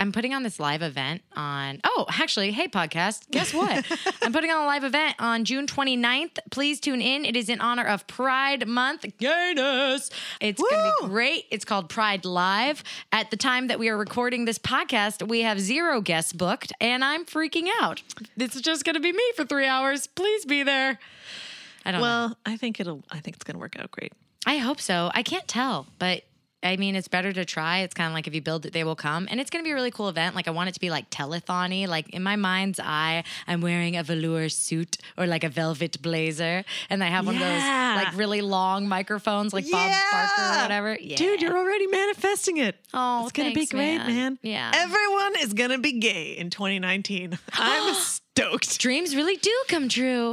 I'm putting on this live event on. Oh, actually, hey podcast, guess what? I'm putting on a live event on June 29th. Please tune in. It is in honor of Pride Month. Gayness. It's going to be great. It's called Pride Live. At the time that we are recording this podcast, we have zero guests booked, and I'm freaking out. It's just going to be me for three hours. Please be there. I don't know. Well, I think it'll. I think it's gonna work out great. I hope so. I can't tell, but I mean, it's better to try. It's kind of like if you build it, they will come. And it's going to be a really cool event. Like, I want it to be like telethon Like, in my mind's eye, I'm wearing a velour suit or like a velvet blazer. And I have one of those like really long microphones, like Bob Barker or whatever. Yeah. Dude, you're already manifesting it. Oh, it's gonna be great, man. man. Yeah. Everyone is gonna be gay in 2019. I'm stoked. Dreams really do come true.